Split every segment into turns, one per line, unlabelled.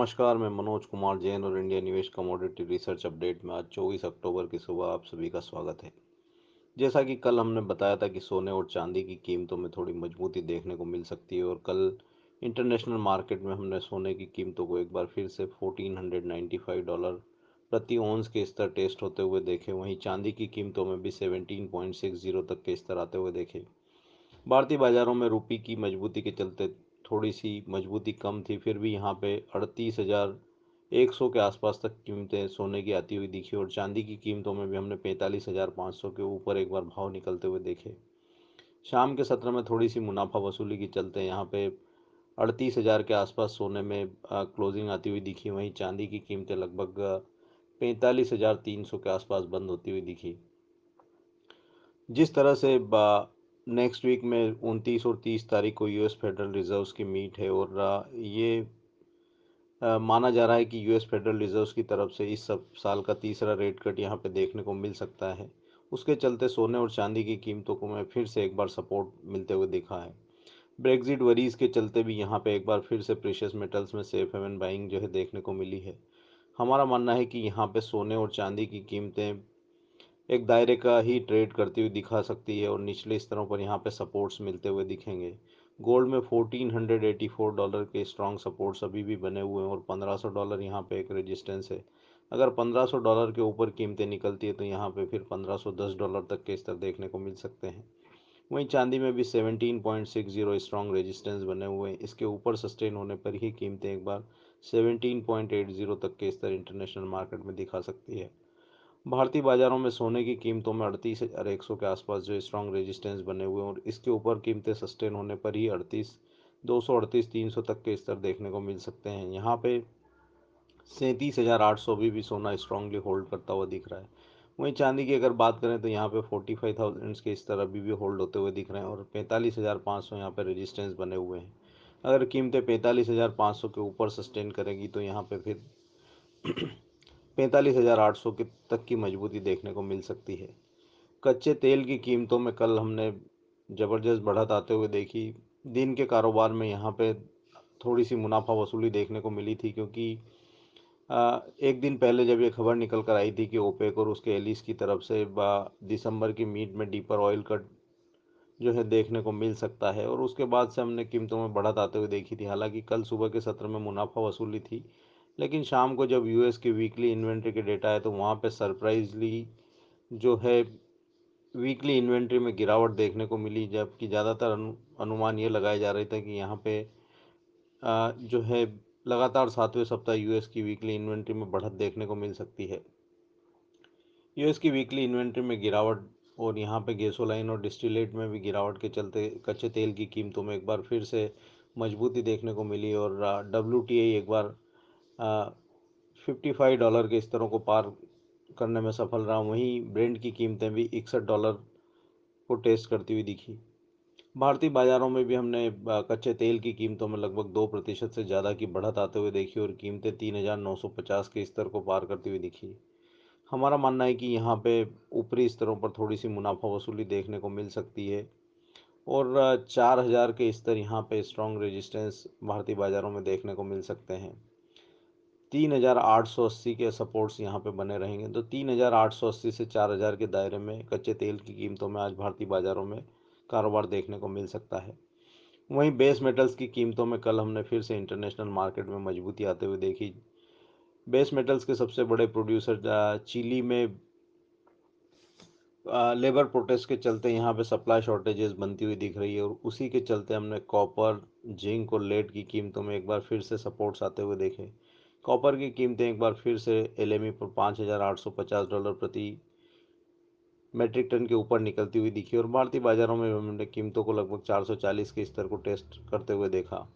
नमस्कार, मैं मनोज कुमार जैन और इंडिया निवेश कमोडिटी रिसर्च अपडेट में आज 24 अक्टूबर की सुबह आप सभी का स्वागत है। जैसा कि कल हमने बताया था कि सोने और चांदी की कीमतों में थोड़ी मजबूती देखने को मिल सकती है और कल इंटरनेशनल मार्केट में हमने सोने की कीमतों को एक बार फिर से 1495 डॉलर प्रति ओंस के स्तर टेस्ट होते हुए देखे। वहीं चांदी की कीमतों में भी 17.60 तक के स्तर आते हुए देखे। भारतीय बाजारों में रुपये की मजबूती के चलते थोड़ी सी मजबूती कम थी, फिर भी यहाँ पे अड़तीस हज़ार एक सौ के आसपास तक कीमतें सोने की आती हुई दिखी और चांदी की कीमतों में भी हमने पैंतालीस हज़ार पाँच सौ के ऊपर एक बार भाव निकलते हुए देखे। शाम के सत्र में थोड़ी सी मुनाफा वसूली के चलते यहाँ पे अड़तीस हज़ार के आसपास सोने में क्लोजिंग आती हुई दिखी, वहीं चांदी की कीमतें लगभग पैंतालीस हज़ार तीन सौ के आसपास बंद होती हुई दिखी। जिस तरह से नेक्स्ट वीक में उनतीस और तीस तारीख को यूएस फेडरल रिजर्व्स की मीट है और ये माना जा रहा है कि यूएस फेडरल रिजर्व्स की तरफ़ से इस सब साल का तीसरा रेट कट यहाँ पे देखने को मिल सकता है। उसके चलते सोने और चांदी की कीमतों को मैं फिर से एक बार सपोर्ट मिलते हुए देखा है। ब्रेग्जिट वरीज के चलते भी यहाँ पे एक बार फिर से प्रेशियस मेटल्स में सेफ़ हेवन बाइंग जो है देखने को मिली है। हमारा मानना है कि यहाँ पे सोने और चांदी की कीमतें एक दायरे का ही ट्रेड करती हुई दिखा सकती है और निचले स्तरों पर यहाँ पे सपोर्ट्स मिलते हुए दिखेंगे। गोल्ड में 1484 डॉलर के स्ट्रॉन्ग सपोर्ट्स अभी भी बने हुए हैं और 1500 डॉलर यहाँ पे एक रेजिस्टेंस है। अगर 1500 डॉलर के ऊपर कीमतें निकलती है तो यहाँ पे फिर 1510 डॉलर तक के स्तर देखने को मिल सकते हैं। वहीं चांदी में भी 17.60 स्ट्रॉन्ग रेजिस्टेंस बने हुए हैं। इसके ऊपर सस्टेन होने पर ही कीमतें एक बार 17.80 तक के स्तर इंटरनेशनल मार्केट में दिखा सकती है। भारतीय बाजारों में सोने की कीमतों में अड़तीस हज़ार एक सौ के आसपास जो स्ट्रॉन्ग रेजिस्टेंस बने हुए हैं और इसके ऊपर कीमतें सस्टेन होने पर ही अड़तीस दो सौ अड़तीस तीन सौ तक के स्तर देखने को मिल सकते हैं। यहाँ पे सैंतीस हज़ार आठ सौ भी, भी सोना स्ट्रांगली होल्ड करता हुआ दिख रहा है। वहीं चांदी की अगर बात करें तो यहाँ पे फोर्टी फाइव थाउज़ेंड के स्तर अभी भी होल्ड होते हुए दिख रहे हैं और पैंतालीस हज़ार पाँच सौ यहाँ पर रजिस्टेंस बने हुए हैं। अगर कीमतें पैंतालीस हज़ार पाँच सौ के ऊपर सस्टेन करेगी तो यहाँ पे फिर पैंतालीस हज़ार आठ सौ तक की मजबूती देखने को मिल सकती है। कच्चे तेल की कीमतों में कल हमने ज़बरदस्त बढ़त आते हुए देखी। दिन के कारोबार में यहाँ पे थोड़ी सी मुनाफा वसूली देखने को मिली थी क्योंकि एक दिन पहले जब ये खबर निकल कर आई थी कि ओपेक और उसके एलिस की तरफ़ से दिसंबर की मीट में डीपर ऑयल कट जो है देखने को मिल सकता है और उसके बाद से हमने कीमतों में बढ़त आते हुए देखी थी। हालाँकि कल सुबह के सत्र में मुनाफा वसूली थी। लेकिन शाम को जब यूएस की वीकली इन्वेंट्री के डेटा है तो वहाँ पे सरप्राइजली जो है वीकली इन्वेंट्री में गिरावट देखने को मिली, जबकि ज़्यादातर अनुमान ये लगाए जा रहे थे कि यहाँ पे जो है लगातार सातवें सप्ताह यूएस की वीकली इन्वेंट्री में बढ़त देखने को मिल सकती है। यूएस की वीकली इन्वेंट्री में गिरावट और यहाँ पे गैसोलाइन और डिस्टिलेट में भी गिरावट के चलते कच्चे तेल की कीमतों में एक बार फिर से मजबूती देखने को मिली और डब्ल्यूटीआई एक बार फिफ्टी फाइव डॉलर के स्तरों को पार करने में सफल रहा वहीं ब्रेंड की कीमतें भी इकसठ डॉलर को टेस्ट करती हुई दिखी। भारतीय बाजारों में भी हमने कच्चे तेल की कीमतों में लगभग दो प्रतिशत से ज़्यादा की बढ़त आते हुए देखी और कीमतें तीन हज़ार नौ सौ पचास के स्तर को पार करती हुई दिखी। हमारा मानना है कि यहाँ पे ऊपरी स्तरों पर थोड़ी सी मुनाफा वसूली देखने को मिल सकती है और चार हज़ार के स्तर यहाँ पे स्ट्रॉन्ग रेजिस्टेंस भारतीय बाज़ारों में देखने को मिल सकते हैं। तीन हज़ार आठ सौ अस्सी के सपोर्ट्स यहाँ पे बने रहेंगे। तो तीन हज़ार आठ सौ अस्सी से चार हज़ार के दायरे में कच्चे तेल की कीमतों में आज भारतीय बाज़ारों में कारोबार देखने को मिल सकता है। वहीं बेस मेटल्स की कीमतों में कल हमने फिर से इंटरनेशनल मार्केट में मजबूती आते हुए देखी। बेस मेटल्स के सबसे बड़े प्रोड्यूसर चिली में लेबर प्रोटेस्ट के चलते यहाँ पे सप्लाई शॉर्टेजेस बनती हुई दिख रही है और उसी के चलते हमने कॉपर, जिंक और लेड की कीमतों में एक बार फिर से सपोर्ट्स आते हुए देखे। कॉपर की कीमतें एक बार फिर से एल पर आठ सौ पचास डॉलर प्रति मेट्रिक टन के ऊपर निकलती हुई दिखी और भारतीय बाजारों में हमने कीमतों को लगभग 440 के स्तर को टेस्ट करते हुए देखा।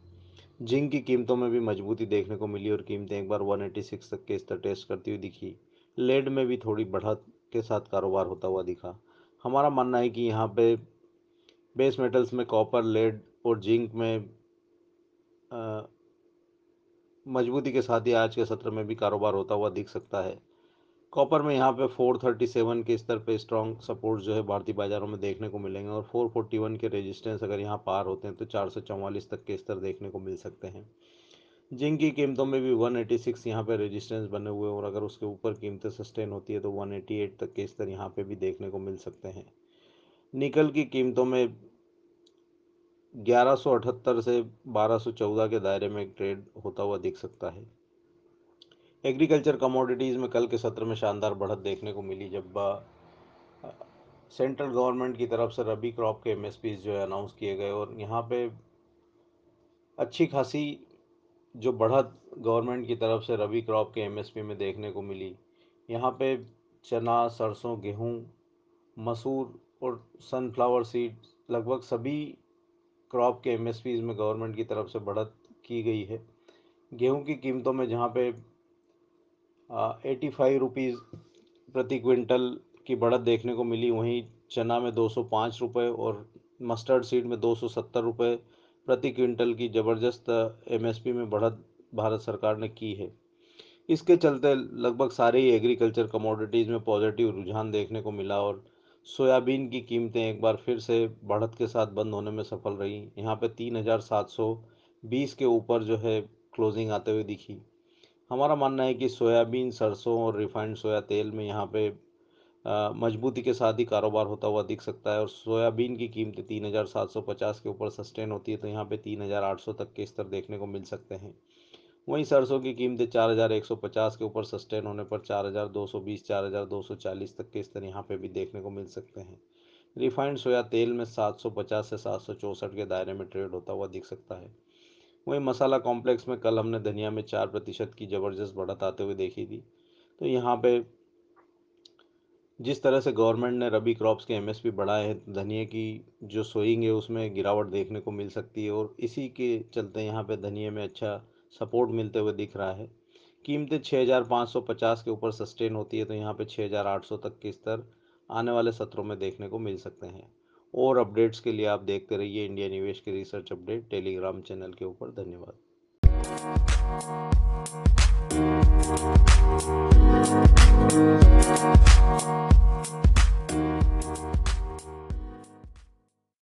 जिंक की कीमतों में भी मजबूती देखने को मिली और कीमतें एक बार 186 तक के स्तर टेस्ट करती हुई दिखी। लेड में भी थोड़ी बढ़त के साथ कारोबार होता हुआ दिखा। हमारा मानना है कि यहाँ पे बेस मेटल्स में कॉपर लेड और जिंक में आ, मजबूती के साथ ही आज के सत्र में भी कारोबार होता हुआ दिख सकता है। कॉपर में यहाँ पे 437 के स्तर पे स्ट्रॉन्ग सपोर्ट जो है भारतीय बाजारों में देखने को मिलेंगे और 441 के रेजिस्टेंस अगर यहाँ पार होते हैं तो चार तक के स्तर देखने को मिल सकते हैं। जिंक की कीमतों में भी 186 एटी सिक्स यहाँ पर रेजिस्टेंस बने हुए और अगर उसके ऊपर कीमतें सस्टेन होती है तो 188 तक के स्तर यहाँ पे भी देखने को मिल सकते हैं। निकल की कीमतों में 1178 से 1214 के दायरे में ट्रेड होता हुआ दिख सकता है। एग्रीकल्चर कमोडिटीज़ में कल के सत्र में शानदार बढ़त देखने को मिली जब सेंट्रल गवर्नमेंट की तरफ़ से रबी क्रॉप के एमएसपीज जो है अनाउंस किए गए और यहाँ पे अच्छी खासी जो बढ़त गवर्नमेंट की तरफ़ से रबी क्रॉप के एमएसपी में देखने को मिली। यहाँ पे चना, सरसों, गेहूँ, मसूर और सनफ्लावर सीड लगभग सभी क्रॉप के एमएसपीज में गवर्नमेंट की तरफ़ से बढ़त की गई है। गेहूँ की कीमतों में जहाँ पे एटी फाइव रुपीज़ प्रति क्विंटल की बढ़त देखने को मिली, वहीं चना में दो सौ पाँच रुपये और मस्टर्ड सीड में दो सौ सत्तर रुपये प्रति क्विंटल की ज़बरदस्त एमएसपी में बढ़त भारत सरकार ने की है। इसके चलते लगभग सारे ही एग्रीकल्चर कमोडिटीज़ में पॉजिटिव रुझान देखने को मिला और सोयाबीन की कीमतें एक बार फिर से बढ़त के साथ बंद होने में सफल रही। यहाँ पे तीन हज़ार सात सौ बीस के ऊपर जो है क्लोजिंग आते हुए दिखी। हमारा मानना है कि सोयाबीन, सरसों और रिफाइंड सोया तेल में यहाँ पे मजबूती के साथ ही कारोबार होता हुआ दिख सकता है और सोयाबीन की कीमतें तीन हज़ार सात सौ पचास के ऊपर सस्टेन होती है तो यहाँ पे तीन हज़ार आठ सौ तक के स्तर देखने को मिल सकते हैं। वहीं सरसों की कीमतें चार हज़ार एक सौ पचास के ऊपर सस्टेन होने पर चार हज़ार दो सौ बीस, चार हज़ार दो सौ चालीस तक के स्तर यहाँ पे भी देखने को मिल सकते हैं। रिफाइंड सोया तेल में सात सौ पचास से सात सौ चौंसठ के दायरे में ट्रेड होता हुआ दिख सकता है। वहीं मसाला कॉम्प्लेक्स में कल हमने धनिया में चार प्रतिशत की ज़बरदस्त बढ़त आते हुए देखी थी। तो यहाँ पे जिस तरह से गवर्नमेंट ने रबी क्रॉप्स के एमएसपी बढ़ाए हैं, धनिया की जो सोइंग है उसमें गिरावट देखने को मिल सकती है और इसी के चलते यहाँ पे धनिया में अच्छा सपोर्ट मिलते हुए दिख रहा है। कीमतें 6,550 के ऊपर सस्टेन होती है तो यहाँ पे 6,800 तक के स्तर आने वाले सत्रों में देखने को मिल सकते हैं। और अपडेट्स के लिए आप देखते रहिए इंडिया निवेश के रिसर्च अपडेट टेलीग्राम चैनल के ऊपर। धन्यवाद।